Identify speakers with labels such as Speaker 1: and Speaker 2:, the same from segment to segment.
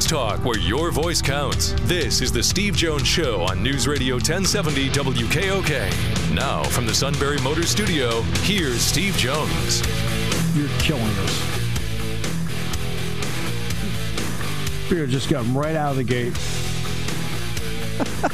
Speaker 1: Sports talk where your voice counts. This is the Steve Jones Show on News Radio 1070 WKOK. Now, from the Sunbury Motor Studio, here's Steve Jones.
Speaker 2: You're killing us. Beer just got him right out of the gate.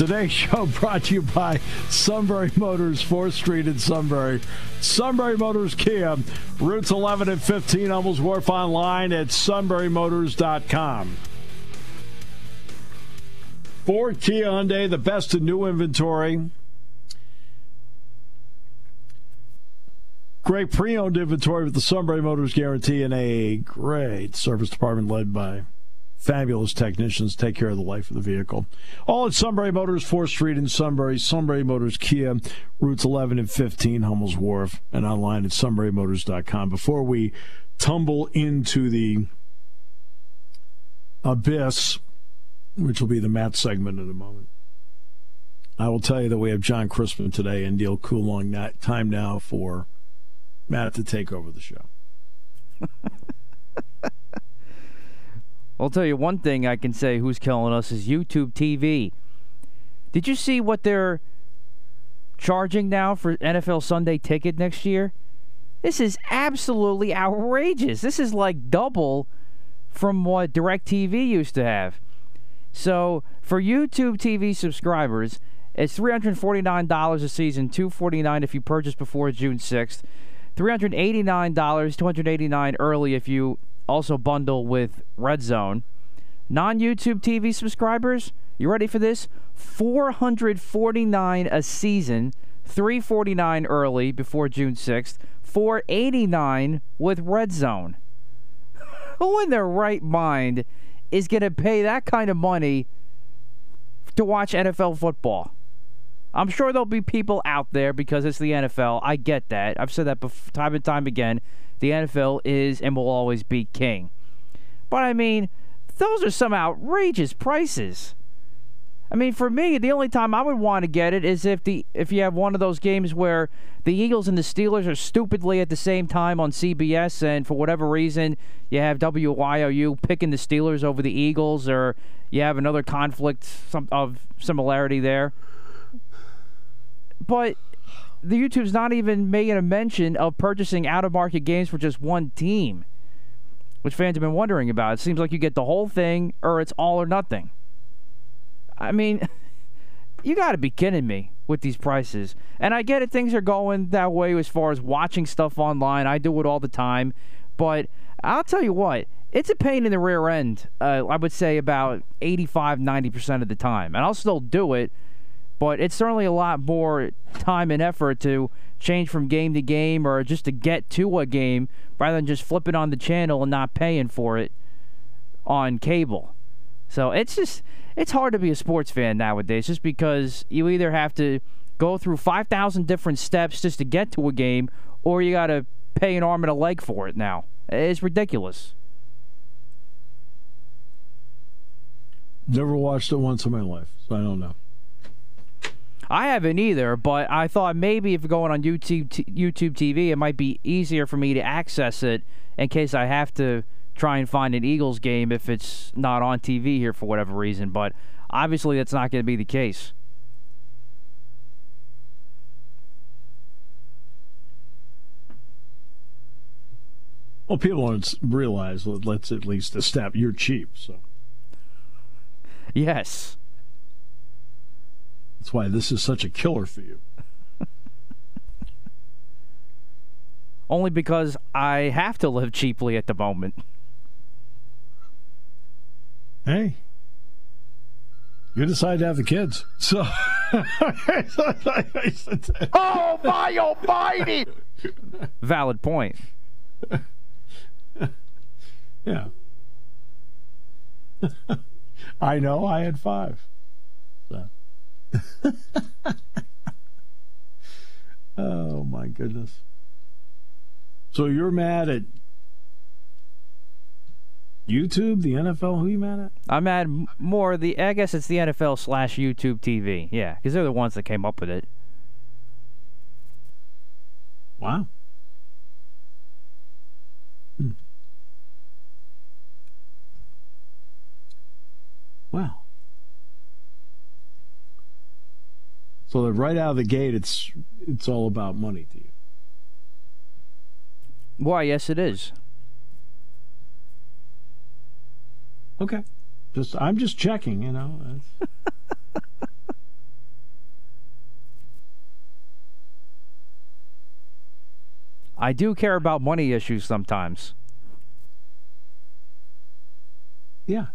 Speaker 2: Today's show brought to you by Sunbury Motors, 4th Street in Sunbury. Sunbury Motors Kia, routes 11 and 15, Hummels Wharf online at sunburymotors.com. Ford Kia Hyundai, the best in new inventory. Great pre owned inventory with the Sunbury Motors guarantee and a great service department led by fabulous technicians take care of the life of the vehicle. All at Sunbury Motors, 4th Street in Sunbury, Sunbury Motors Kia, routes 11 and 15, Hummel's Wharf, and online at sunburymotors.com. Before we tumble into the abyss, which will be the Matt segment in a moment, I will tell you that we have Jon Crispin today and Neil Coolong. Time now for Matt to take over the show.
Speaker 3: I'll tell you one thing I can say who's killing us is YouTube TV. Did you see what they're charging now for NFL Sunday ticket next year? This is absolutely outrageous. This is like double from what DirecTV used to have. So, for YouTube TV subscribers, it's $349 a season, $249 if you purchase before June 6th, $389, $289 early if you also bundle with Red Zone. Non YouTube TV subscribers, you ready for this? 449 a season, 349 early before June 6th, 489 with Red Zone. Who in their right mind is going to pay that kind of money to watch NFL football? I'm sure there'll be people out there because it's the NFL. I get that. I've said that before, time and time again. The NFL is and will always be king. But I mean, those are some outrageous prices. I mean, for me, the only time I would want to get it is if the if you have one of those games where the Eagles and the Steelers are stupidly at the same time on CBS, and for whatever reason you have WYOU picking the Steelers over the Eagles, or you have another conflict of similarity there. But the YouTube's not even making a mention of purchasing out of market games for just one team, which fans have been wondering about. It seems like you get the whole thing or it's all or nothing. I mean, you got to be kidding me with these prices. And I get it, things are going that way as far as watching stuff online. I do it all the time. But I'll tell you what, it's a pain in the rear end, uh, I would say about 85, 90% of the time. And I'll still do it but it's certainly a lot more time and effort to change from game to game or just to get to a game rather than just flipping on the channel and not paying for it on cable. So it's just it's hard to be a sports fan nowadays just because you either have to go through 5,000 different steps just to get to a game or you got to pay an arm and a leg for it now. It's ridiculous.
Speaker 2: Never watched it once in my life, so I don't know.
Speaker 3: I haven't either, but I thought maybe if going on YouTube t- YouTube TV, it might be easier for me to access it in case I have to try and find an Eagles game if it's not on TV here for whatever reason. But obviously, that's not going to be the case.
Speaker 2: Well, people don't realize. Let's at least step. you're cheap, so.
Speaker 3: Yes.
Speaker 2: That's why this is such a killer for you.
Speaker 3: Only because I have to live cheaply at the moment.
Speaker 2: Hey, you decide to have the kids. So.
Speaker 3: oh, my almighty! Valid point.
Speaker 2: yeah. I know I had five. Oh my goodness. So you're mad at YouTube, the NFL? Who you mad at?
Speaker 3: I'm mad more the. I guess it's the NFL slash YouTube TV. Yeah, because they're the ones that came up with it.
Speaker 2: Wow. So that right out of the gate, it's it's all about money to you.
Speaker 3: Why? Yes, it is.
Speaker 2: Okay. Just I'm just checking, you know.
Speaker 3: I do care about money issues sometimes.
Speaker 2: Yeah.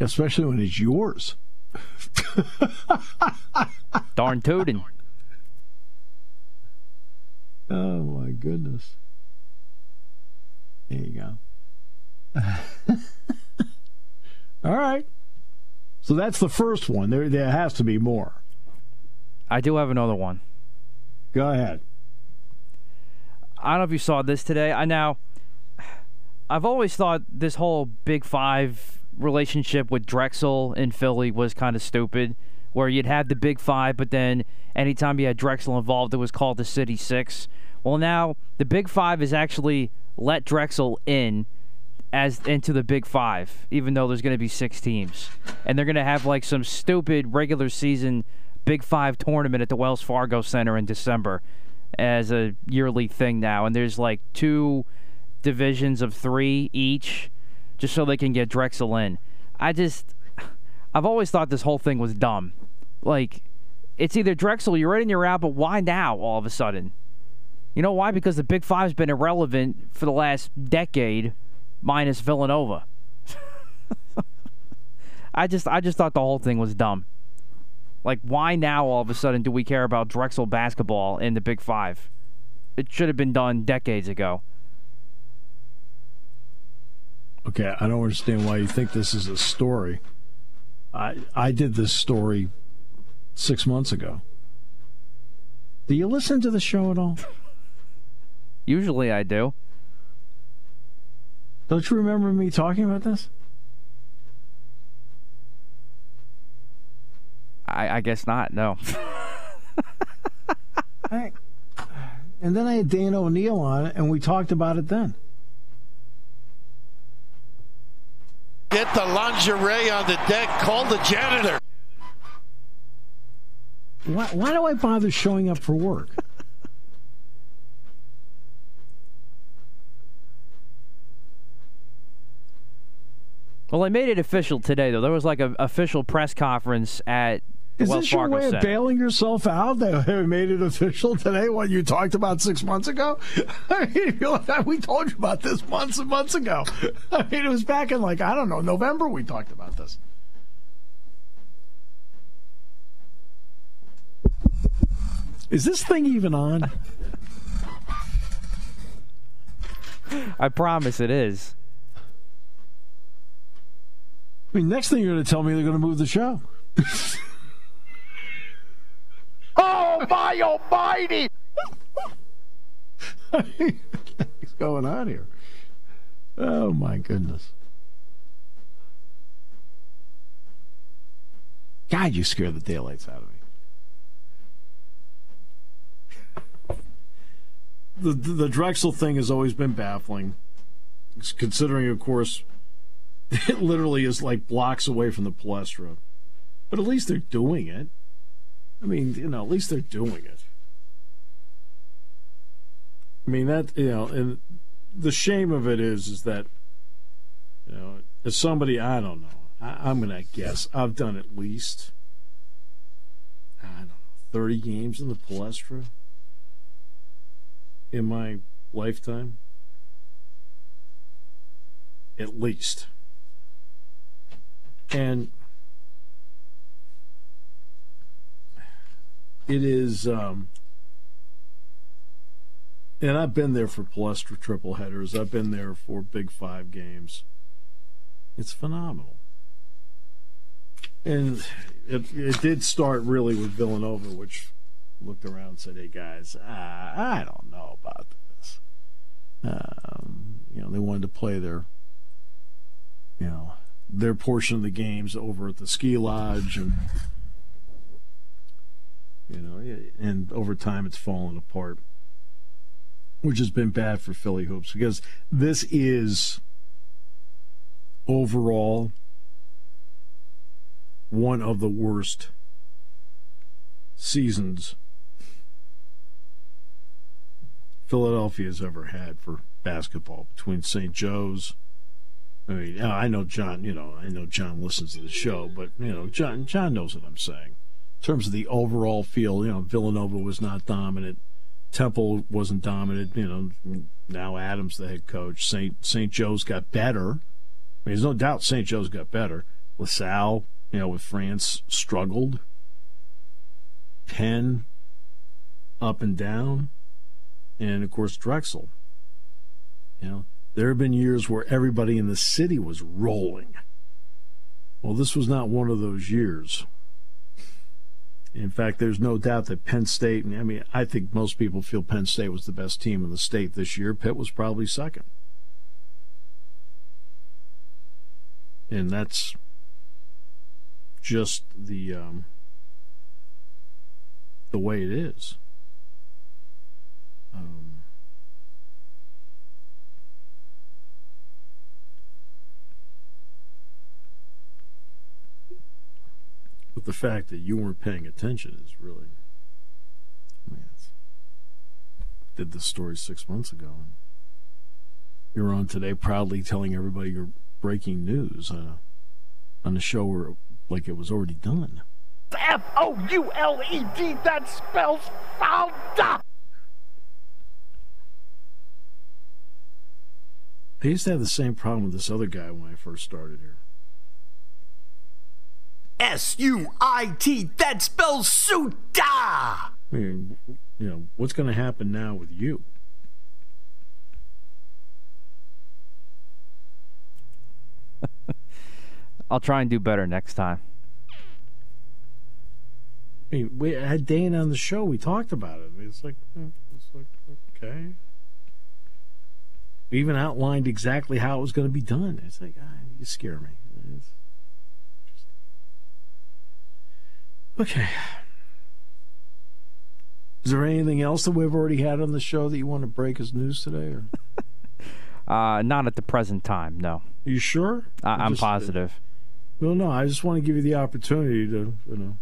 Speaker 2: Especially when it's yours.
Speaker 3: Darn tootin'.
Speaker 2: Oh my goodness. There you go. All right. So that's the first one. There there has to be more.
Speaker 3: I do have another one.
Speaker 2: Go ahead.
Speaker 3: I don't know if you saw this today. I now I've always thought this whole Big 5 relationship with Drexel in Philly was kind of stupid where you'd have the Big 5 but then anytime you had Drexel involved it was called the City 6. Well, now the Big 5 is actually let Drexel in as into the Big Five, even though there's going to be six teams, and they're going to have like some stupid regular season Big Five tournament at the Wells Fargo Center in December as a yearly thing now, and there's like two divisions of three each, just so they can get Drexel in. I just, I've always thought this whole thing was dumb. Like, it's either Drexel, you're in, you're out, but why now all of a sudden? You know why? Because the Big Five's been irrelevant for the last decade minus Villanova. I just I just thought the whole thing was dumb. Like why now all of a sudden do we care about Drexel basketball in the Big 5? It should have been done decades ago.
Speaker 2: Okay, I don't understand why you think this is a story. I I did this story 6 months ago. Do you listen to the show at all?
Speaker 3: Usually I do.
Speaker 2: Don't you remember me talking about this?
Speaker 3: I, I guess not. No.
Speaker 2: I, and then I had Dana O'Neil on and we talked about it then.
Speaker 4: Get the lingerie on the deck. Call the janitor.
Speaker 2: Why, why do I bother showing up for work?
Speaker 3: Well, I made it official today, though. There was like an official press conference at the
Speaker 2: Is
Speaker 3: Wells
Speaker 2: this your
Speaker 3: Fargo
Speaker 2: way
Speaker 3: Center.
Speaker 2: of bailing yourself out? They made it official today. What you talked about six months ago? I mean, we told you about this months and months ago. I mean, it was back in like I don't know November. We talked about this. Is this thing even on?
Speaker 3: I promise it is.
Speaker 2: I mean, next thing you're going to tell me they're going to move the show.
Speaker 4: My almighty!
Speaker 2: What's going on here? Oh my goodness. God, you scare the daylights out of me. The, the the Drexel thing has always been baffling, considering, of course, it literally is like blocks away from the Palestra. But at least they're doing it. I mean, you know, at least they're doing it. I mean that you know, and the shame of it is, is that you know, as somebody I don't know, I, I'm gonna guess I've done at least I don't know, thirty games in the Palestra in my lifetime, at least, and it is. Um, and I've been there for Palestra triple headers. I've been there for Big Five games. It's phenomenal. and it, it did start really with Villanova, which looked around and said, "Hey guys, uh, I don't know about this." Um, you know, they wanted to play their, you know, their portion of the games over at the ski lodge, and you know, and over time it's fallen apart, which has been bad for Philly hoops because this is overall one of the worst seasons Philadelphia's ever had for basketball between St. Joe's. I mean, I know John. You know, I know John listens to the show, but you know, John. John knows what I'm saying. In terms of the overall feel, you know, Villanova was not dominant. Temple wasn't dominant. You know, now Adams the head coach. St. St. Joe's got better. I mean, there's no doubt St. Joe's got better. LaSalle, you know, with France struggled. Penn, up and down and of course Drexel. You know, there have been years where everybody in the city was rolling. Well, this was not one of those years. In fact, there's no doubt that Penn State, I mean, I think most people feel Penn State was the best team in the state this year. Pitt was probably second. And that's just the um, the way it is. Um, but the fact that you weren't paying attention is really. I mean, did this story six months ago. You're on today proudly telling everybody you're breaking news on a, on a show where like it was already done.
Speaker 5: F O U L E D, that spells fouled up.
Speaker 2: I used to have the same problem with this other guy when I first started here.
Speaker 5: S U I T, that spells suita. I
Speaker 2: mean, you know, what's going to happen now with you?
Speaker 3: I'll try and do better next time.
Speaker 2: I mean, we had Dana on the show. We talked about it. It's like, eh, it's like okay. We even outlined exactly how it was going to be done. It's like, ah, you scare me. Just... Okay. Is there anything else that we've already had on the show that you want to break as news today? Or?
Speaker 3: uh, not at the present time, no.
Speaker 2: Are you sure?
Speaker 3: I- am positive.
Speaker 2: Uh, well, no, I just want to give you the opportunity to, you know,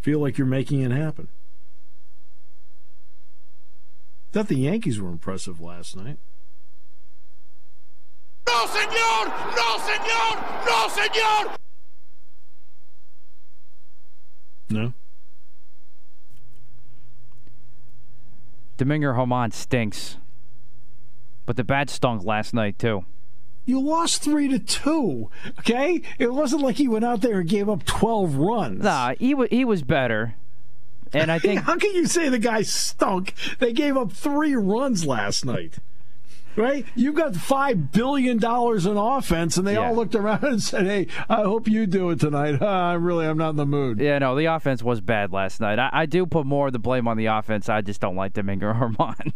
Speaker 2: feel like you're making it happen. Thought the Yankees were impressive last night.
Speaker 5: No, senor! No, senor! No, senor!
Speaker 2: No.
Speaker 3: Domingo Germán stinks. But the bat stunk last night, too.
Speaker 2: You lost three to two. Okay, it wasn't like he went out there and gave up twelve runs.
Speaker 3: Nah, he was he was better. And I think
Speaker 2: how can you say the guy stunk? They gave up three runs last night. Right? You got five billion dollars in offense, and they yeah. all looked around and said, "Hey, I hope you do it tonight." Uh, really, I'm not in the mood.
Speaker 3: Yeah, no, the offense was bad last night. I, I do put more of the blame on the offense. I just don't like Domingo Germán.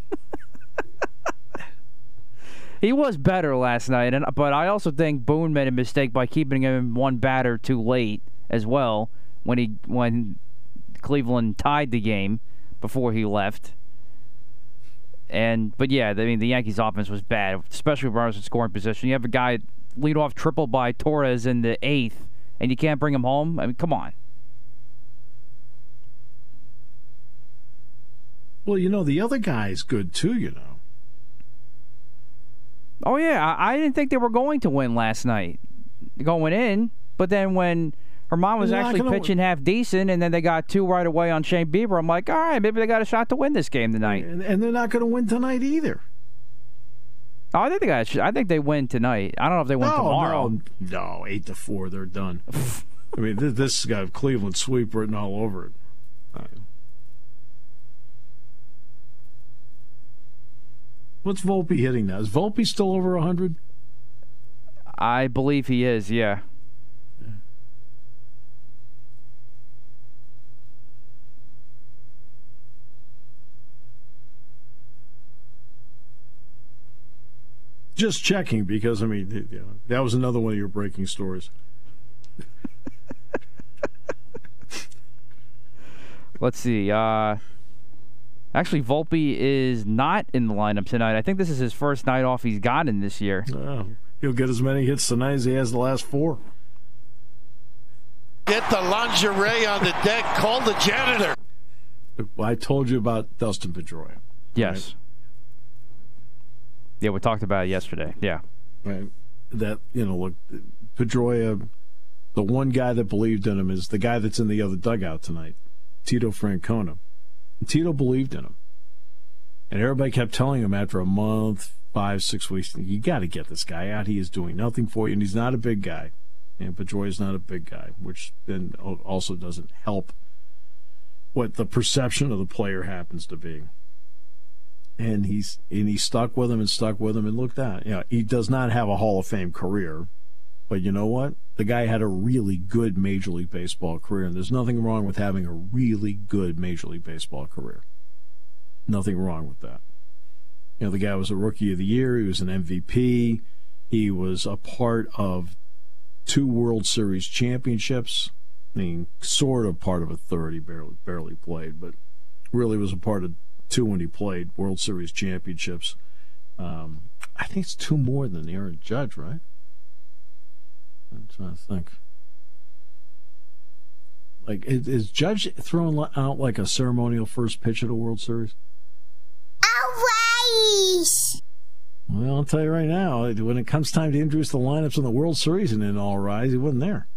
Speaker 3: he was better last night, and but I also think Boone made a mistake by keeping him one batter too late as well when he when Cleveland tied the game before he left. And but yeah, I mean the Yankees' offense was bad, especially with runners in scoring position. You have a guy lead off triple by Torres in the eighth, and you can't bring him home. I mean, come on.
Speaker 2: Well, you know the other guy's good too. You know.
Speaker 3: Oh yeah, I, I didn't think they were going to win last night, going in. But then when Germán was actually pitching half decent, and then they got two right away on Shane Bieber. I'm like, all right, maybe they got a shot to win this game tonight.
Speaker 2: And, and they're not going to win tonight either.
Speaker 3: Oh, I think they got. I think they win tonight. I don't know if they win
Speaker 2: no,
Speaker 3: tomorrow.
Speaker 2: No, no, eight to four, they're done. I mean, this, this has got Cleveland sweep written all over it. What's Volpe hitting now? Is Volpe still over hundred?
Speaker 3: I believe he is. Yeah.
Speaker 2: Just checking because I mean you know, that was another one of your breaking stories.
Speaker 3: Let's see. Uh, actually, Volpe is not in the lineup tonight. I think this is his first night off he's gotten this year.
Speaker 2: Oh, he'll get as many hits tonight as he has the last four.
Speaker 4: Get the lingerie on the deck. Call the janitor.
Speaker 2: I told you about Dustin Pedroia.
Speaker 3: Yes. Right? Yeah, we talked about it yesterday. Yeah.
Speaker 2: Right. That, you know, look, Pedroia, the one guy that believed in him is the guy that's in the other dugout tonight, Tito Francona. And Tito believed in him. And everybody kept telling him after a month, five, six weeks, you got to get this guy out. He is doing nothing for you, and he's not a big guy. And is not a big guy, which then also doesn't help what the perception of the player happens to be. And he's and he stuck with him and stuck with him and looked at. You know, he does not have a Hall of Fame career, but you know what? The guy had a really good Major League Baseball career, and there's nothing wrong with having a really good Major League Baseball career. Nothing wrong with that. You know, the guy was a Rookie of the Year. He was an MVP. He was a part of two World Series championships. I mean, sort of part of a third. He barely barely played, but really was a part of two when he played World Series championships. Um, I think it's two more than Aaron Judge, right? I'm trying to think. Like, is, is Judge throwing out like a ceremonial first pitch at a World Series? Always. Well, I'll tell you right now, when it comes time to introduce the lineups in the World Series and in All Rise, he wasn't there.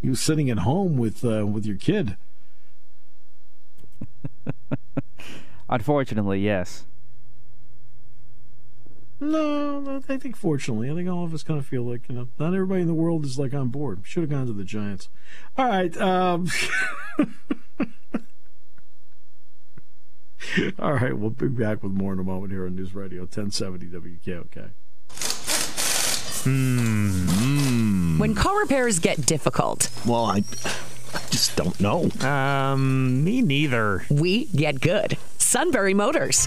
Speaker 2: He was sitting at home with uh, with your kid.
Speaker 3: Unfortunately, yes.
Speaker 2: No, I think fortunately, I think all of us kind of feel like you know, not everybody in the world is like on board. Should have gone to the Giants. All right. Um, All right, we'll be back with more in a moment here on News Radio 1070 WKOK.
Speaker 6: Hmm. When car repairs get difficult.
Speaker 7: Well, I, I just don't know.
Speaker 8: Um, me neither.
Speaker 6: We get good. Sunbury Motors.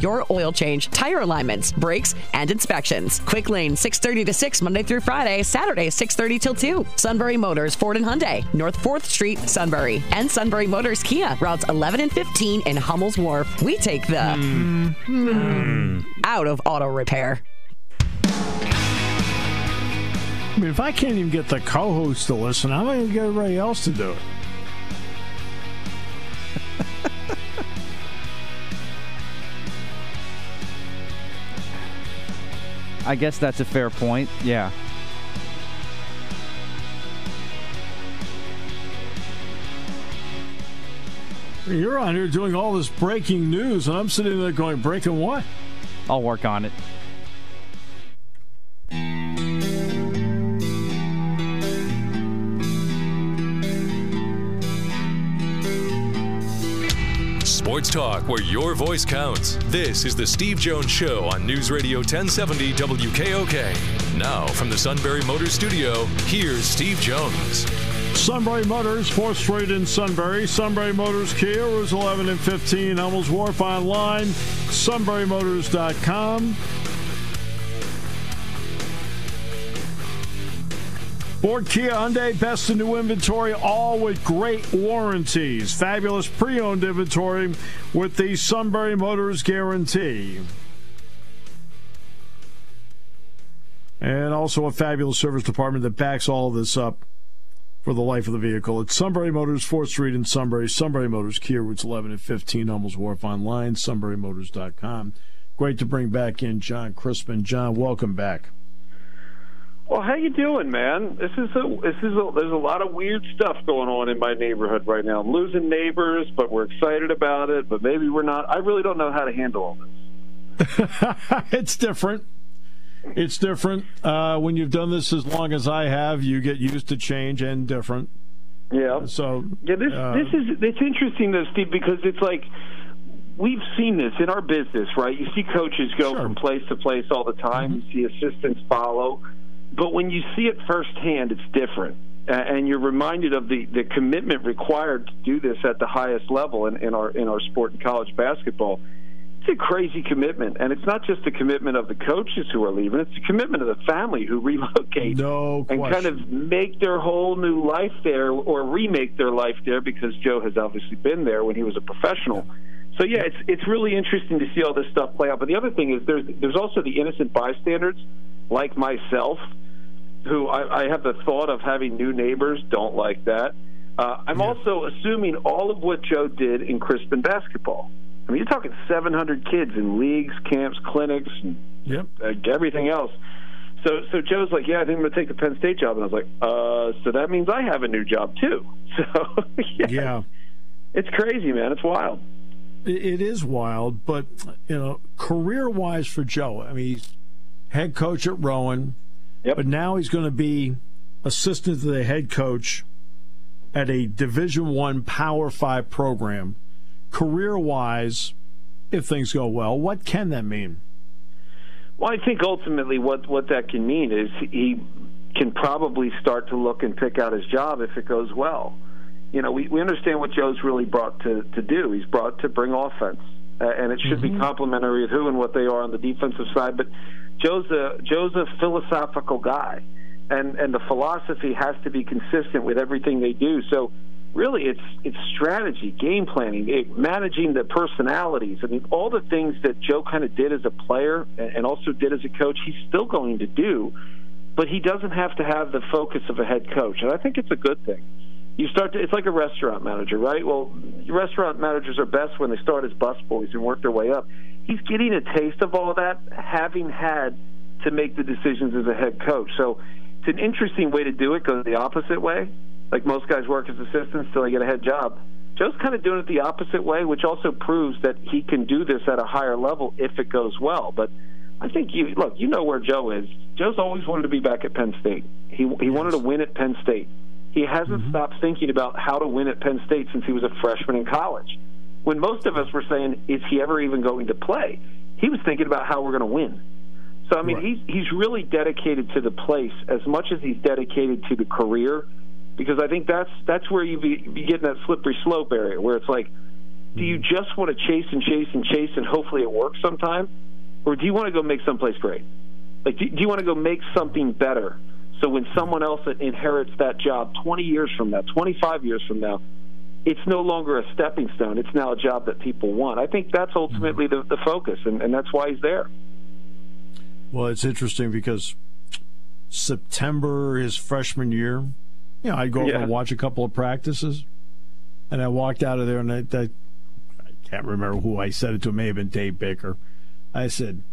Speaker 6: your oil change, tire alignments, brakes, and inspections. Quick Lane, 6:30 to 6 Monday through Friday, Saturday 6:30 till 2. Sunbury Motors, Ford and Hyundai, North 4th Street, Sunbury, and Sunbury Motors Kia, routes 11 and 15 in Hummel's Wharf. We take the mm. Out of auto repair.
Speaker 2: I mean, if I can't even get the co-host to listen, how am I going to get everybody else to do it?
Speaker 3: I guess that's a fair point. Yeah.
Speaker 2: You're on here doing all this breaking news, and I'm sitting there going, breaking what?
Speaker 3: I'll work on it.
Speaker 1: Talk where your voice counts. This is the Steve Jones Show on News Radio 1070 WKOK. Now, from the Sunbury Motors Studio, here's Steve Jones.
Speaker 2: Sunbury Motors, 4th Street in Sunbury. Sunbury Motors Kia, routes 11 and 15, Hummels Wharf online, sunburymotors.com. Ford Kia Hyundai, best in new inventory, all with great warranties. Fabulous pre owned inventory with the Sunbury Motors guarantee. And also a fabulous service department that backs all of this up for the life of the vehicle. It's Sunbury Motors, 4th Street in Sunbury. Sunbury Motors, Kia routes 11 and 15, Hummels Wharf online, sunburymotors.com. Great to bring back in Jon Crispin. John, welcome back.
Speaker 9: Well, how you doing, man? This is a this is a, there's a lot of weird stuff going on in my neighborhood right now. I'm losing neighbors, but we're excited about it. But maybe we're not. I really don't know how to handle all this.
Speaker 2: it's different. It's different. Uh, when you've done this as long as I have, you get used to change and different.
Speaker 9: Yeah.
Speaker 2: So
Speaker 9: yeah, this
Speaker 2: uh,
Speaker 9: this is it's interesting though, Steve, because it's like we've seen this in our business, right? You see coaches go
Speaker 2: Sure.
Speaker 9: from place to place all the time. You see assistants follow, but when you see it firsthand, it's different, and you're reminded of the the commitment required to do this at the highest level in, in our in our sport and college basketball. It's a crazy commitment, and it's not just the commitment of the coaches who are leaving; it's the commitment of the family who relocate
Speaker 2: no
Speaker 9: and kind of make their whole new life there or remake their life there because Joe has obviously been there when he was a professional. So yeah, it's it's really interesting to see all this stuff play out. But the other thing is there's there's also the innocent bystanders like myself who I, I have the thought of having new neighbors don't like that. Uh, I'm also assuming all of what Joe did in Crispin basketball. I mean, you're talking 700 kids in leagues, camps, clinics, and
Speaker 2: Yep.
Speaker 9: everything else. So, so Joe's like, yeah, I think I'm going to take the Penn State job, and I was like, uh, so that means I have a new job too. So, yeah,
Speaker 2: Yeah.
Speaker 9: it's crazy, man. It's wild.
Speaker 2: It- it is wild, but you know, career-wise for Joe, I mean, he's head coach at Rowan,
Speaker 9: Yep.
Speaker 2: but now he's going to be assistant to the head coach at a Division One Power Five program. Career-wise, if things go well, what can that mean?
Speaker 9: Well, I think ultimately what what that can mean is he can probably start to look and pick out his job if it goes well. You know, we, we understand what Joe's really brought to, to do. He's brought to bring offense, uh, and it should be complementary of who and what they are on the defensive side. But Joe's a Joe's a philosophical guy, and and the philosophy has to be consistent with everything they do. So really it's it's strategy, game planning, it, managing the personalities. I mean, all the things that Joe kind of did as a player and, also did as a coach, he's still going to do, but he doesn't have to have the focus of a head coach, and I think it's a good thing. You start to, it's like a restaurant manager, right? Well, restaurant managers are best when they start as busboys and work their way up. He's getting a taste of all that, having had to make the decisions as a head coach. So it's an interesting way to do it, go the opposite way like most guys work as assistants till they get a head job. Joe's kind of doing it the opposite way, which also proves that he can do this at a higher level if it goes well. But I think you look, you know where Joe is. Joe's always wanted to be back at Penn State. He he wanted to win at Penn State. He hasn't mm-hmm. stopped thinking about how to win at Penn State since he was a freshman in college. When most of us were saying, "Is he ever even going to play?" He was thinking about how we're going to win. So I mean,
Speaker 2: Right.
Speaker 9: he's he's really dedicated to the place as much as he's dedicated to the career, because I think that's that's where you be, be getting that slippery slope area where it's like, do you mm-hmm. just want to chase and chase and chase and hopefully it works sometime, or do you want to go make someplace great? Like, do, do you want to go make something better? So when someone else inherits that job 20 years from now, 25 years from now, it's no longer a stepping stone. It's now a job that people want. I think that's ultimately mm-hmm. the, the focus, and, and that's why he's there.
Speaker 2: Well, it's interesting because September, his freshman year, you know, I'd go over
Speaker 9: Yeah.
Speaker 2: and watch a couple of practices, and I walked out of there, and I, I, I can't remember who I said it to. It may have been Dave Baker. I said,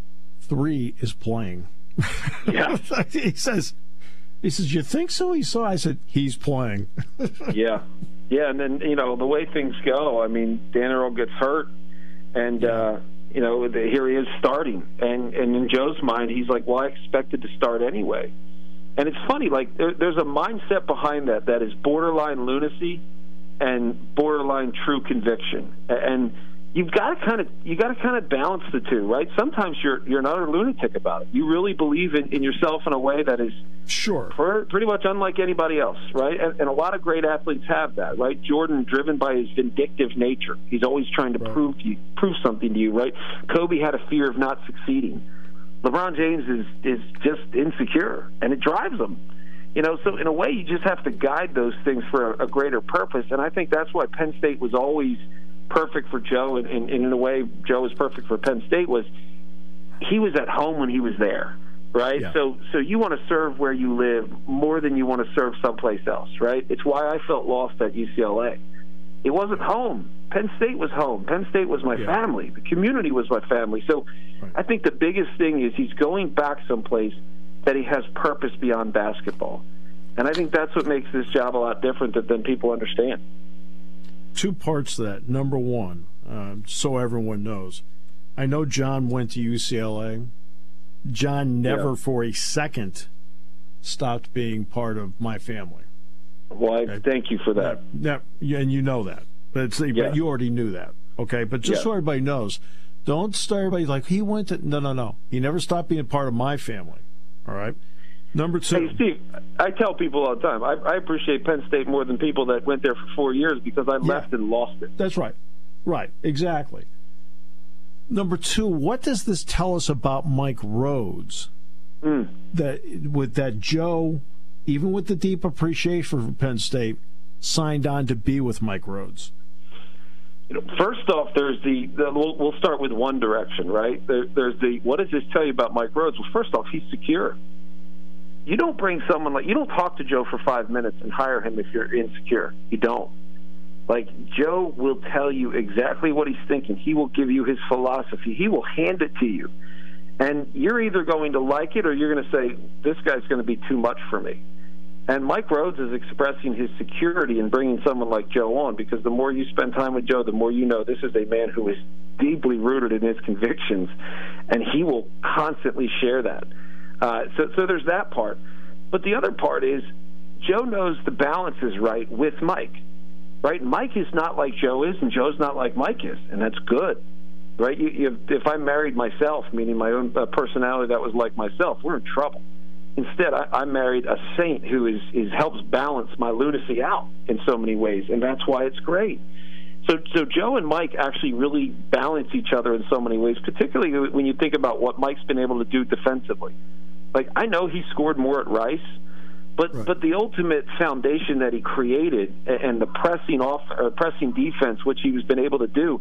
Speaker 2: three is playing.
Speaker 9: Yeah.
Speaker 2: he says, he says, you think so? He saw. I said, he's playing.
Speaker 9: yeah, yeah, and then you know the way things go. I mean, Dan Earl gets hurt, and uh, you know the, here he is starting, and and in Joe's mind, he's like, well, I expected to start anyway. And it's funny, like there, there's a mindset behind that that is borderline lunacy and borderline true conviction, and you've got to kind of you got to kind of balance the two, right? Sometimes you're you're not a lunatic about it. You really believe in, in yourself in a way that is
Speaker 2: Sure.
Speaker 9: per- pretty much unlike anybody else, right? And, and a lot of great athletes have that, right? Jordan, driven by his vindictive nature, he's always trying to prove to you, prove something to you, right? Kobe had a fear of not succeeding. LeBron James is is just insecure, and it drives him. You know, so in a way, you just have to guide those things for a, a greater purpose, and I think that's why Penn State was always perfect for Joe, and, and, and in a way, Joe was perfect for Penn State. Was he was at home when he was there, right?
Speaker 2: Yeah.
Speaker 9: So so you want to serve where you live more than you want to serve someplace else, right? It's why I felt lost at UCLA. It wasn't home. Penn State was home. Penn State was my
Speaker 2: Yeah.
Speaker 9: family. The community was my family. So
Speaker 2: Right.
Speaker 9: I think the biggest thing is he's going back someplace that he has purpose beyond basketball. And I think that's what makes this job a lot different than, than people understand.
Speaker 2: Two parts to that. Number one, uh, so everyone knows, I know Jon went to UCLA. Jon never
Speaker 9: Yeah.
Speaker 2: for a second stopped being part of my family.
Speaker 9: Well, I thank you for that.
Speaker 2: Yeah, yeah, and you know that. But,
Speaker 9: Yeah.
Speaker 2: but you already knew that. Okay, but just so everybody knows, don't start everybody like he went to. No, no, no. He never stopped being part of my family. All right. Number two.
Speaker 9: Hey, Steve, I tell people all the time, I, I appreciate Penn State more than people that went there for four years because I left and lost it.
Speaker 2: That's right. Right. Exactly. Number two, what does this tell us about Mike Rhoades?
Speaker 9: Mm.
Speaker 2: That with that Joe, even with the deep appreciation for Penn State, signed on to be with Mike Rhoades.
Speaker 9: You know, first off, there's the, the we'll, we'll start with one direction, right? There, there's the what does this tell you about Mike Rhoades? Well, first off, he's secure. You don't bring someone like you don't talk to Joe for five minutes and hire him if you're insecure. You don't. Like Joe will tell you exactly what he's thinking. He will give you his philosophy. He will hand it to you, and you're either going to like it or you're going to say this guy's going to be too much for me. And Mike Rhoades is expressing his security in bringing someone like Joe on because the more you spend time with Joe, the more you know this is a man who is deeply rooted in his convictions, and he will constantly share that. Uh, so, so there's that part. But the other part is Joe knows the balance is right with Mike. Right? Mike is not like Joe is, and Joe's not like Mike is, and that's good. Right? You, you, if I married myself, meaning my own uh, personality that was like myself, we're in trouble. Instead, I, I married a saint who is, is helps balance my lunacy out in so many ways, and that's why it's great. So, so Joe and Mike actually really balance each other in so many ways, particularly when you think about what Mike's been able to do defensively. Like I know he scored more at Rice, but right. but the ultimate foundation that he created and the pressing off or pressing defense, which he was been able to do,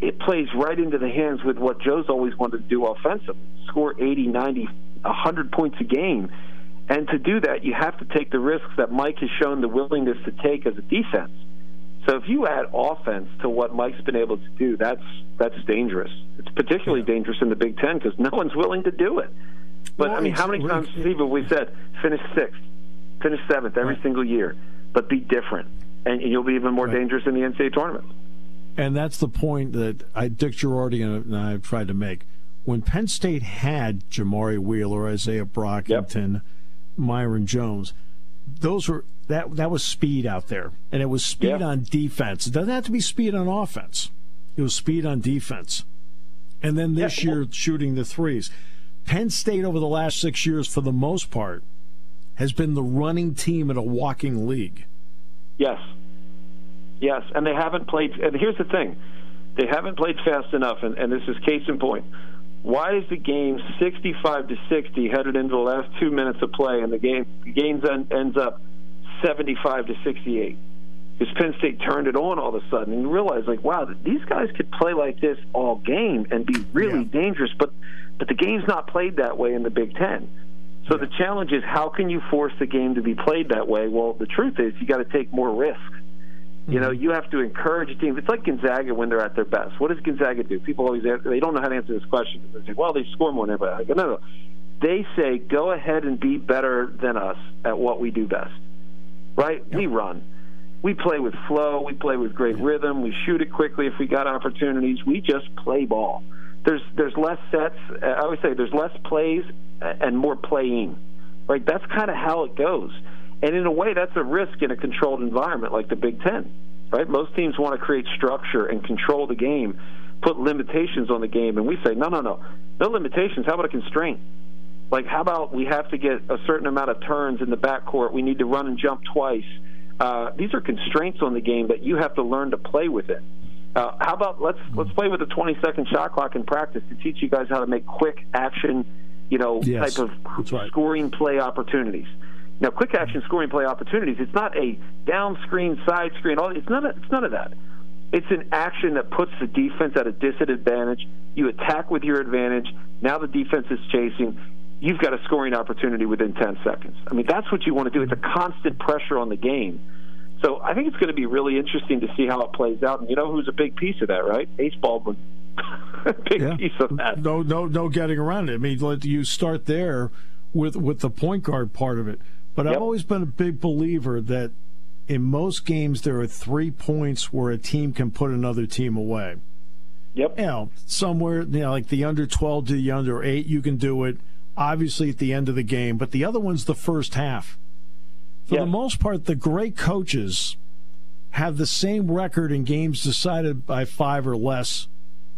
Speaker 9: it plays right into the hands with what Joe's always wanted to do offensively: score 80, 90, 100 points a game. And to do that, you have to take the risks that Mike has shown the willingness to take as a defense. So if you add offense to what Mike's been able to do, that's that's dangerous. It's particularly dangerous in the Big Ten because no one's willing to do it. But well, I mean, how many times, Steve, have we said finish sixth, finish seventh every right. single year, but be different, and you'll be even more right. dangerous in the NCAA tournament.
Speaker 2: And that's the point that I, Dick Jerardi and I have tried to make. When Penn State had Jamari Wheeler, Isaiah Brockington, yep. Myreon Jones, those were that that was speed out there, and it was speed yep. on defense. It doesn't have to be speed on offense. It was speed on defense. And then this yep. year, shooting the threes. Penn State over the last six years, for the most part, has been the running team in a walking league.
Speaker 9: Yes. Yes, and they haven't played. And here's the thing they haven't played fast enough, and, and this is case in point. Why is the game 65 to 60 headed into the last two minutes of play, and the game the game ends up 75 to 68? Because Penn State turned it on all of a sudden, and realized, like, wow, these guys could play like this all game and be really yeah. dangerous, but but the game's not played that way in the Big Ten. So the challenge is how can you force the game to be played that way? Well, the truth is you got to take more risk. Mm-hmm. You know, you have to encourage teams. It's like Gonzaga when they're at their best. What does Gonzaga do? People always answer, they don't know how to answer this question. They say, "Well, they score more than everybody." I go, "No, no." They say, "Go ahead and be better than us at what we do best." Right? Yep. We run. We play with flow. We play with great rhythm. We shoot it quickly if we got opportunities. We just play ball there's there's less sets. I always say there's less plays and more playing. Right? That's kind of how it goes. And in a way, that's a risk in a controlled environment like the Big Ten. Right? Most teams want to create structure and control the game, put limitations on the game, and we say no, no, no, no limitations. How about a constraint? Like, how about we have to get a certain amount of turns in the backcourt? We need to run and jump twice. Uh, these are constraints on the game that you have to learn to play with it. Uh, how about let's let's play with a 20 second shot clock in practice to teach you guys how to make quick action, you know,
Speaker 2: yes,
Speaker 9: type of
Speaker 2: right.
Speaker 9: scoring play opportunities. Now, quick action scoring play opportunities. It's not a down screen, side screen. All it's none. Of, it's none of that. It's an action that puts the defense at a disadvantage. You attack with your advantage. Now the defense is chasing. You've got a scoring opportunity within 10 seconds. I mean, that's what you want to do. It's a constant pressure on the game so I think it's going to be really interesting to see how it plays out. And you know who's a big piece of that, right? Ace Baldwin. big
Speaker 2: yeah.
Speaker 9: piece of that.
Speaker 2: No, no, no getting around it. I mean, let you start there with with the point guard part of it. But yep. I've always been a big believer that in most games there are three points where a team can put another team away.
Speaker 9: Yep.
Speaker 2: You know, somewhere, you know, like the under 12 to the under 8, you can do it, obviously, at the end of the game. But the other one's the first half. For
Speaker 9: Yes.
Speaker 2: the most part, the great coaches have the same record in games decided by five or less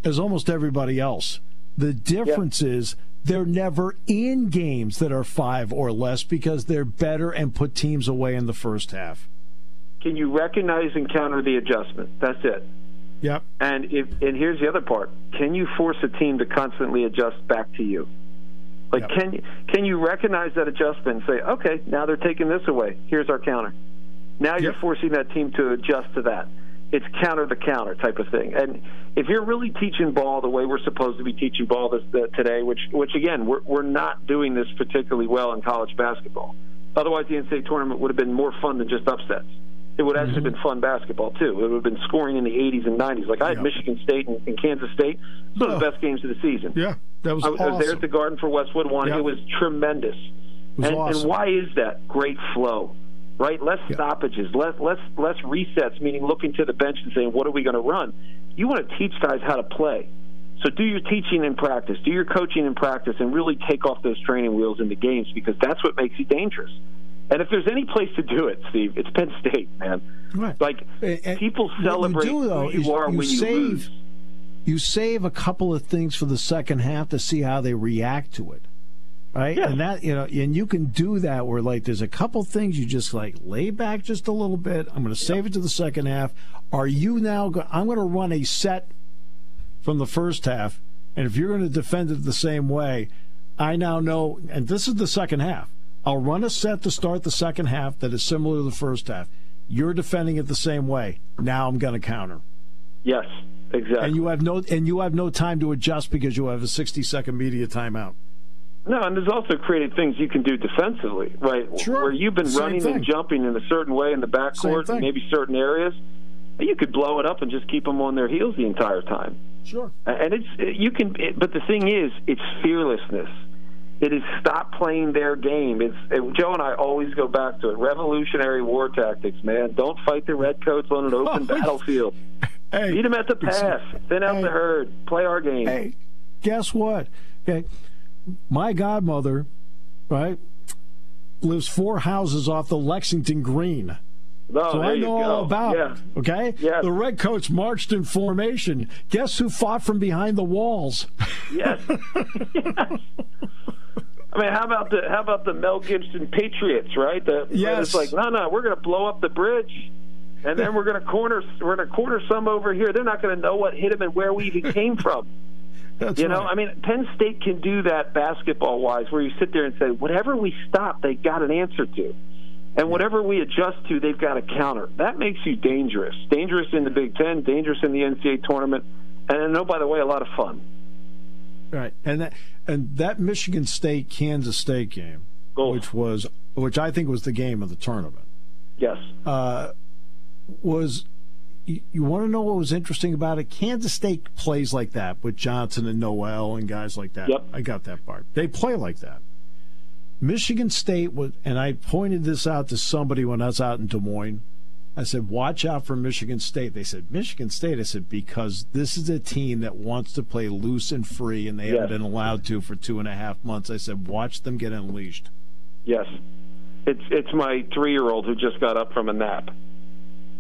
Speaker 2: as almost everybody else. The difference is they're never in games that are five or less because they're better and put teams away in the first half.
Speaker 9: Can you recognize and counter the adjustment? That's it.
Speaker 2: Yep.
Speaker 9: And if and here's the other part: Can you force a team to constantly adjust back to you? Like,
Speaker 2: Yep.
Speaker 9: can can you recognize that adjustment and say, okay, now they're taking this away. Here's our counter. Now you're forcing that team to adjust to that. It's counter the counter type of thing. And if you're really teaching ball the way we're supposed to be teaching ball this, uh, today, which which again we're we're not doing this particularly well in college basketball. Otherwise, the NCAA tournament would have been more fun than just upsets. It would actually have been fun basketball too. It would have been scoring in the 80s and 90s. Like I had
Speaker 2: Yeah.
Speaker 9: Michigan State and, and Kansas State. Some of the best games of the season.
Speaker 2: Yeah, that was
Speaker 9: I was, I was there at the Garden for Westwood one.
Speaker 2: Yep.
Speaker 9: It was tremendous.
Speaker 2: was
Speaker 9: and,
Speaker 2: awesome.
Speaker 9: and why is that? Great flow, right? Less
Speaker 2: Yeah.
Speaker 9: stoppages, less less less resets. Meaning looking to the bench and saying, "What are we going to run?" You want to teach guys how to play. So do your teaching in practice, do your coaching in practice, and really take off those training wheels in the games because that's what makes you dangerous. And if there's any place to do it, Steve, it's Penn State, man.
Speaker 2: Right.
Speaker 9: Like
Speaker 2: And-
Speaker 9: people
Speaker 2: what you
Speaker 9: celebrate
Speaker 2: do, though,
Speaker 9: who you are
Speaker 2: you
Speaker 9: when you lose.
Speaker 2: You save a couple of things for the second half to see how they react to it. Right?
Speaker 9: Yeah.
Speaker 2: And that, you know, and you can do that where like there's a couple things you just like lay back just a little bit. I'm going to save it to the second half. Are you now go- I'm going to run a set from the first half and if you're going to defend it the same way, I now know and this is the second half. I'll run a set to start the second half that is similar to the first half. You're defending it the same way. Now I'm going to counter
Speaker 9: Yes, exactly.
Speaker 2: and you have no and you have no time to adjust because you have a 60 second media timeout.
Speaker 9: No, and there's also creative things you can do defensively, right?
Speaker 2: Sure.
Speaker 9: Where you've been
Speaker 2: Same
Speaker 9: running
Speaker 2: thing.
Speaker 9: and jumping in a certain way in the backcourt,
Speaker 2: thing.
Speaker 9: maybe certain areas. You could blow it up and just keep them on their heels the entire time.
Speaker 2: Sure.
Speaker 9: And it's you can, it, but the thing is, it's fearlessness. It is stop playing their game. It's it, Joe and I always go back to it. Revolutionary war tactics, man. Don't fight the redcoats on an open battlefield.
Speaker 2: Hey,
Speaker 9: Beat them at the pass. Thin out
Speaker 2: Hey.
Speaker 9: the herd. Play our game.
Speaker 2: hey, guess what? Okay, my godmother, right, lives four houses off the Lexington Green.
Speaker 9: Oh,
Speaker 2: So I know all about
Speaker 9: yeah.
Speaker 2: it. Okay?
Speaker 9: Yes.
Speaker 2: The Redcoats marched in formation. Guess who fought from behind the walls?
Speaker 9: Yes. yes. I mean, how about the how about the Mel Gibson Patriots, right? The,
Speaker 2: Yes.
Speaker 9: It's like, no, no, we're going to blow up the bridge, and then we're going to corner we're going to corner some over here. They're not going to know what hit them and where we even came from.
Speaker 2: That's
Speaker 9: You know,
Speaker 2: right.
Speaker 9: I mean, Penn State can do that basketball wise, where you sit there and say, whatever we stop, they got an answer to. And whatever we adjust to, they've got a counter. That makes you dangerous. Dangerous in the Big Ten, dangerous in the NCAA tournament, and oh, by the way, a lot of fun.
Speaker 2: Right, and that and that Michigan State Kansas State game,
Speaker 9: Oh.
Speaker 2: which was which I think was the game of the tournament,
Speaker 9: Yes.
Speaker 2: uh, was you, you want to know what was interesting about it? Kansas State plays like that with Johnson and Nowell and guys like that.
Speaker 9: Yep.
Speaker 2: I got that part. They play like that. Michigan State was, and I pointed this out to somebody when I was out in Des Moines. I said, watch out for Michigan State. They said, Michigan State? I said, because this is a team that wants to play loose and free, and they
Speaker 9: Yes.
Speaker 2: haven't been allowed to for two and a half months. I said, watch them get unleashed.
Speaker 9: Yes. It's it's my three year old who just got up from a nap.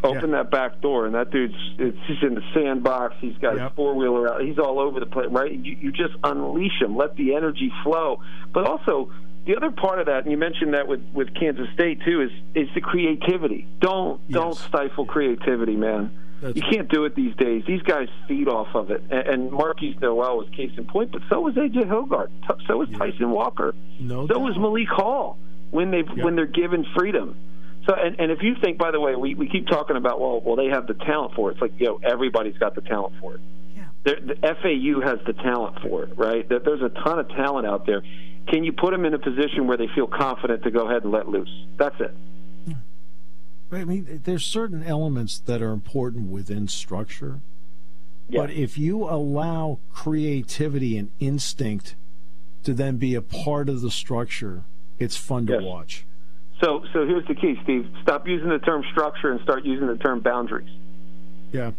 Speaker 9: Open that back door, and that dude's he's in the sandbox. He's got
Speaker 2: Yep.
Speaker 9: his four wheeler out. He's all over the place, right? You, you just unleash him, let the energy flow. But also, the other part of that, and you mentioned that with with Kansas State too, is is the creativity. Don't don't stifle creativity, man.
Speaker 2: That's
Speaker 9: you can't do it these days. These guys feed off of it. And, and Markquis Nowell was case in point, but so was AJ Hoggard. So was Tyson Walker.
Speaker 2: No
Speaker 9: so
Speaker 2: doubt.
Speaker 9: was Malik Hall when they
Speaker 2: Yeah.
Speaker 9: when they're given freedom. So and, and if you think, by the way, we, we keep talking about well, well, they have the talent for it. It's like yo, everybody's got the talent for it.
Speaker 2: Yeah.
Speaker 9: The FAU has the talent for it, right? That there's a ton of talent out there. Can you put them in a position where they feel confident to go ahead and let loose? That's it.
Speaker 2: I mean, there's certain elements that are important within structure.
Speaker 9: Yeah.
Speaker 2: But if you allow creativity and instinct to then be a part of the structure, it's fun to
Speaker 9: Yes.
Speaker 2: watch.
Speaker 9: So so here's the key, Steve. Stop using the term structure and start using the term boundaries.
Speaker 2: Yeah.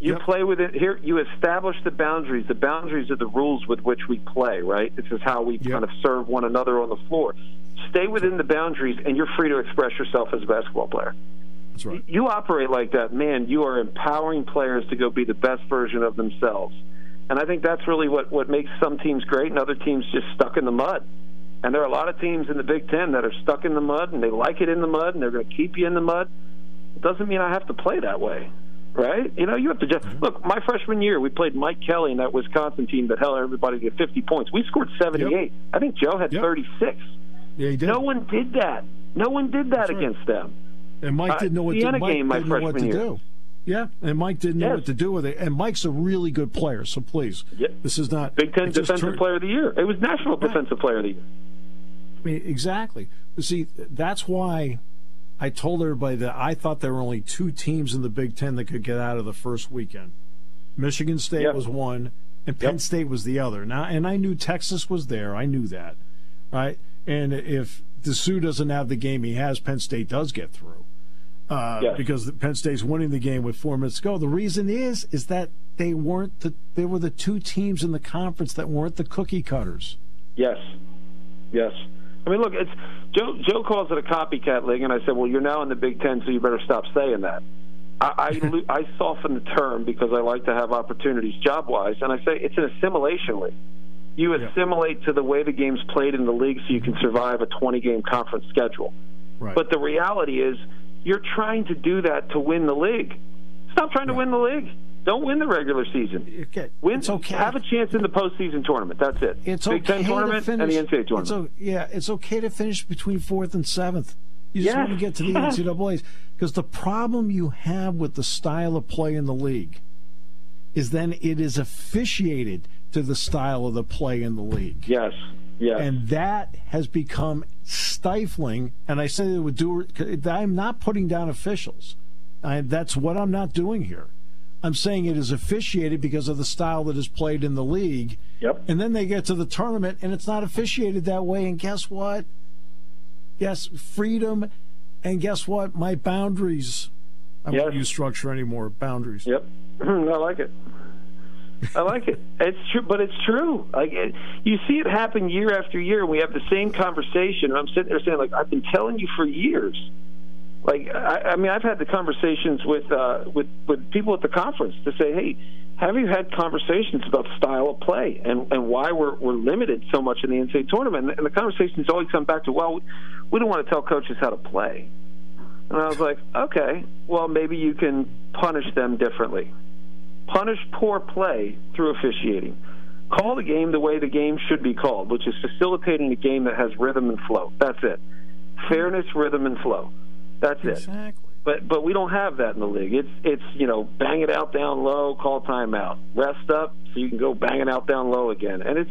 Speaker 9: You
Speaker 2: Yep.
Speaker 9: play with it here. You establish the boundaries. The boundaries are the rules with which we play. Right. This is how we
Speaker 2: Yep.
Speaker 9: kind of serve one another on the floor. Stay within the boundaries, and you're free to express yourself as a basketball player.
Speaker 2: That's right.
Speaker 9: You operate like that, man. You are empowering players to go be the best version of themselves. And I think that's really what what makes some teams great, and other teams just stuck in the mud. And there are a lot of teams in the Big Ten that are stuck in the mud, and they like it in the mud, and they're going to keep you in the mud. It doesn't mean I have to play that way, right? You know, you have to just look. My freshman year, we played Mike Kelley and that Wisconsin team that held everybody to 50 points. We scored 78. I think Joe had
Speaker 2: Yep.
Speaker 9: 36.
Speaker 2: Yeah, he did.
Speaker 9: No one did that. No one did that
Speaker 2: That's right.
Speaker 9: against them.
Speaker 2: and Mike
Speaker 9: uh,
Speaker 2: didn't know what to,
Speaker 9: Indiana
Speaker 2: Mike
Speaker 9: game my
Speaker 2: didn't know what to
Speaker 9: freshman year.
Speaker 2: do. Yeah, and Mike didn't know what to do with it. And Mike's a really good player, so please,
Speaker 9: Yeah.
Speaker 2: this is not
Speaker 9: Big Ten Defensive Player of the Year. It was National
Speaker 2: Right.
Speaker 9: Defensive Player of the Year.
Speaker 2: I mean, exactly. But see, that's why I told everybody that I thought there were only two teams in the Big Ten that could get out of the first weekend. Michigan State
Speaker 9: Yep.
Speaker 2: was one, and Penn
Speaker 9: Yep.
Speaker 2: State was the other. Now, and I knew Texas was there. I knew that, right? And if Disu doesn't have the game he has, Penn State does get through. Uh,
Speaker 9: Yes.
Speaker 2: because Penn State's winning the game with four minutes to go. The reason is is that they weren't the they were the two teams in the conference that weren't the cookie cutters.
Speaker 9: Yes, yes. I mean, look, it's Joe. Joe calls it a copycat league, and I said, "Well, you're now in the Big Ten, so you better stop saying that." I I, I soften the term because I like to have opportunities job wise, and I say it's an assimilation league. You
Speaker 2: Yeah.
Speaker 9: assimilate to the way the game's played in the league, so you can survive a 20 game conference schedule.
Speaker 2: Right.
Speaker 9: But the reality is, you're trying to do that to win the league. Stop trying to win the league. Don't win the regular season.
Speaker 2: Okay.
Speaker 9: Win,
Speaker 2: It's okay.
Speaker 9: Have a chance in the postseason tournament. That's it.
Speaker 2: It's
Speaker 9: Big
Speaker 2: okay
Speaker 9: Ten tournament
Speaker 2: to finish.
Speaker 9: and the NCAA tournament.
Speaker 2: It's o- yeah, it's okay to finish between fourth and seventh. You just
Speaker 9: Yes.
Speaker 2: want to get to the. NCAA's because the problem you have with the style of play in the league is then it is officiated to the style of the play in the league,
Speaker 9: Yes. Yes.
Speaker 2: and that has become stifling. And I say it would do. I'm not putting down officials. I, that's what I'm not doing here. I'm saying it is officiated because of the style that is played in the league.
Speaker 9: yep.
Speaker 2: And then they get to the tournament and it's not officiated that way. And guess what? Yes, freedom. And guess what? My boundaries. I
Speaker 9: Yes.
Speaker 2: won't use structure anymore. Boundaries.
Speaker 9: Yep. I like it. I like it. It's true, but it's true. Like it, you see it happen year after year. and We have the same conversation. And I'm sitting there saying, like, I've been telling you for years. Like, I, I mean, I've had the conversations with uh, with with people at the conference to say, hey, have you had conversations about style of play and and why we're we're limited so much in the NCAA tournament? And the conversations always come back to, well, we don't want to tell coaches how to play. And I was like, okay, well, maybe you can punish them differently. Punish poor play through officiating. Call the game the way the game should be called, which is facilitating a game that has rhythm and flow. That's it. Fairness, rhythm, and flow. That's it.
Speaker 2: Exactly.
Speaker 9: But but we don't have that in the league. It's it's you know bang it out down low, call timeout, rest up so you can go bang it out down low again, and it's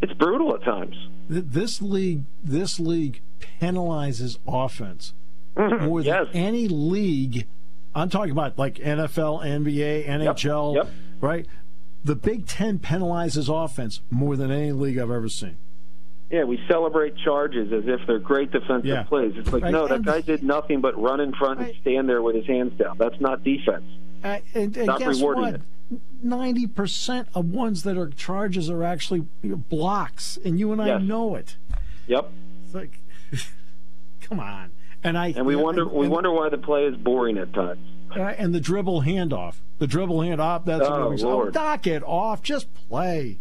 Speaker 9: it's brutal at times.
Speaker 2: This league, this league penalizes offense mm-hmm. more than
Speaker 9: Yes.
Speaker 2: any league. I'm talking about like NFL, NBA, NHL,
Speaker 9: Yep.
Speaker 2: right? The Big Ten penalizes offense more than any league I've ever seen.
Speaker 9: Yeah, we celebrate charges as if they're great defensive
Speaker 2: Yeah.
Speaker 9: plays. It's like
Speaker 2: Right,
Speaker 9: no, that
Speaker 2: and-
Speaker 9: guy did nothing but run in front and stand there with his hands down. That's not defense.
Speaker 2: Uh, and and
Speaker 9: Not
Speaker 2: guess
Speaker 9: rewarding
Speaker 2: what? Ninety percent of ones that are charges are actually blocks, and you and I
Speaker 9: Yes.
Speaker 2: know it.
Speaker 9: Yep.
Speaker 2: It's like, come on. And I
Speaker 9: And we wonder we wonder why the play is boring at times.
Speaker 2: uh, and the dribble handoff, the dribble handoff. That's
Speaker 9: Oh,
Speaker 2: what we say. Oh, knock it off. Just play.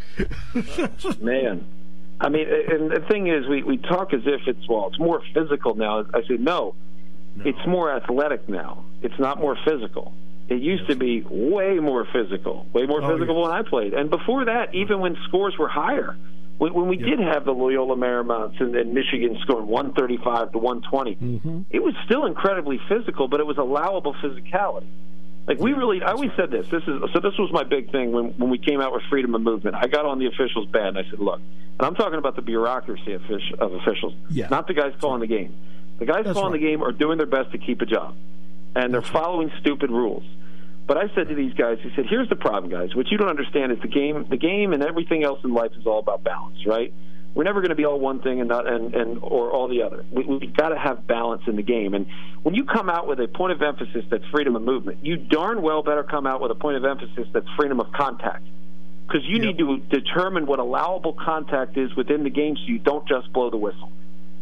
Speaker 9: Man. I mean, and the thing is, we, we talk as if it's, well, it's more physical now. I say, no, it's more athletic now. It's not more physical. It used to be way more physical, way more
Speaker 2: Oh,
Speaker 9: physical
Speaker 2: yes.
Speaker 9: when I played. And before that, even when scores were higher, when, when we did have the Loyola Marymounts and, and Michigan scoring 135 to 120,
Speaker 2: Mm-hmm.
Speaker 9: it was still incredibly physical, but it was allowable physicality. Like we really, I always said this. This is so. This was my big thing when when we came out with freedom of movement. I got on the officials bad, and I said, "Look," and I'm talking about the bureaucracy of, of officials,
Speaker 2: Yeah.
Speaker 9: not the guys calling the game. The guys
Speaker 2: That's
Speaker 9: calling
Speaker 2: right.
Speaker 9: the game are doing their best to keep a job, and they're following stupid rules. But I said to these guys, I said, "Here's the problem, guys. What you don't understand is the game. The game and everything else in life is all about balance, right? We're never going to be all one thing and not and, and or all the other. We, we've got to have balance in the game. And when you come out with a point of emphasis that's freedom of movement, you darn well better come out with a point of emphasis that's freedom of contact. Because you yep. need to determine what allowable contact is within the game so you don't just blow the whistle.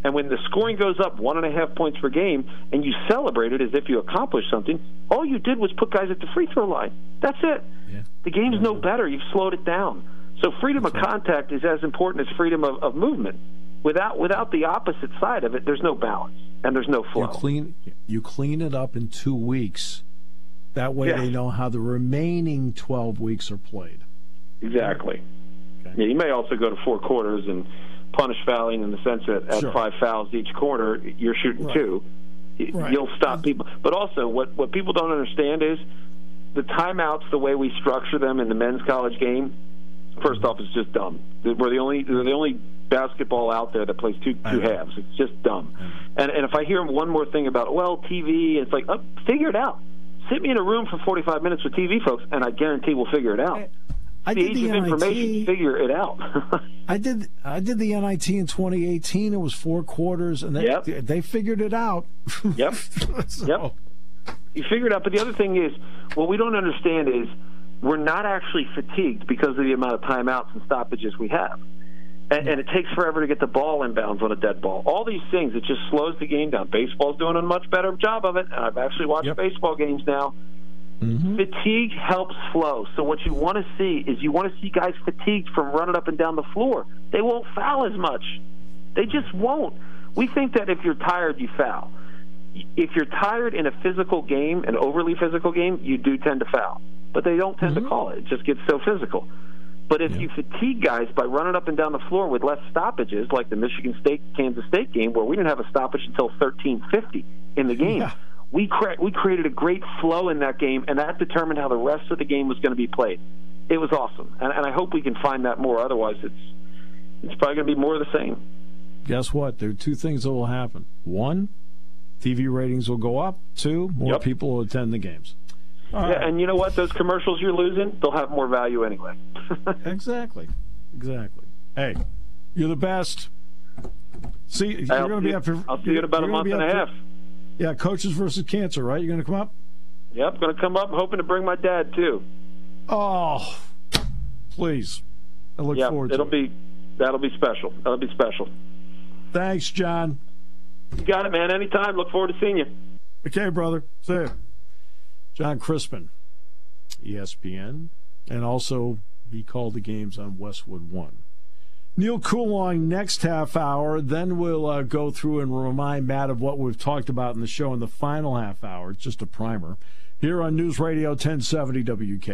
Speaker 9: And when the scoring goes up one and a half points per game and you celebrate it as if you accomplished something, all you did was put guys at the free throw line. That's it. Yeah. The game's no better. You've slowed it down. So freedom of contact is as important as freedom of, of movement. Without without the opposite side of it, there's no balance and there's no flow.
Speaker 2: You clean you clean it up in two weeks. That way they know how the remaining twelve weeks are played.
Speaker 9: Exactly. Okay. Yeah, you may also go to four quarters and punish fouling in the sense that at sure. five fouls each quarter, you're shooting right. two. Right. You'll stop people. But also, what what people don't understand is the timeouts, the way we structure them in the men's college game. First off, it's just dumb. We're the only we're the only basketball out there that plays two two halves. It's just dumb. And and if I hear one more thing about well TV, it's like oh, figure it out. Sit me in a room for 45 minutes with TV folks, and I guarantee we'll figure it out. I the did the NIT. information, figure it out.
Speaker 2: I did. I did the NIT in 2018. It was four quarters, and they yep. they figured it out.
Speaker 9: yep. so. Yep. You figured it out. But the other thing is, what we don't understand is we're not actually fatigued because of the amount of timeouts and stoppages we have. And, and, it takes forever to get the ball inbounds on a dead ball. All these things, it just slows the game down. Baseball's doing a much better job of it. And I've actually watched yep. baseball games now Mm-hmm. Fatigue helps flow. So what you want to see is you want to see guys fatigued from running up and down the floor. They won't foul as much. They just won't. We think that if you're tired, you foul. If you're tired in a physical game, an overly physical game, you do tend to foul. But they don't tend mm-hmm. to call it. It just gets so physical. But if yeah. you fatigue guys by running up and down the floor with less stoppages, like the Michigan State Kansas State game, where we didn't have a stoppage until 13:50 in the game. Yeah we cre- we created a great flow in that game, and that determined how the rest of the game was going to be played. It was awesome, and, and I hope we can find that more. Otherwise, it's it's probably going to be more of the same.
Speaker 2: Guess what? There are two things that will happen. One, TV ratings will go up. Two, more yep. people will attend the games.
Speaker 9: All yeah, and you know what? Those commercials you're losing, they'll have more value anyway.
Speaker 2: exactly, exactly. Hey, you're the best. See, you're going to be after.
Speaker 9: I'll see you in about a month and a half.
Speaker 2: Yeah, coaches versus cancer, right? You're going to come up?
Speaker 9: Yep, going to come up. Hoping to bring my dad too.
Speaker 2: Oh, please! I look
Speaker 9: yep,
Speaker 2: forward.
Speaker 9: It'll
Speaker 2: to
Speaker 9: be it. that'll be special. That'll be special.
Speaker 2: Thanks, Jon.
Speaker 9: You got it, man. Anytime. Look forward to seeing you.
Speaker 2: Okay, brother. See you. Jon Crispin, ESPN, and also he called the games on Westwood One. Neil Coolong next half hour. Then we'll uh, go through and remind Matt of what we've talked about in the show in the final half hour. It's just a primer here on News Radio 1070 WK.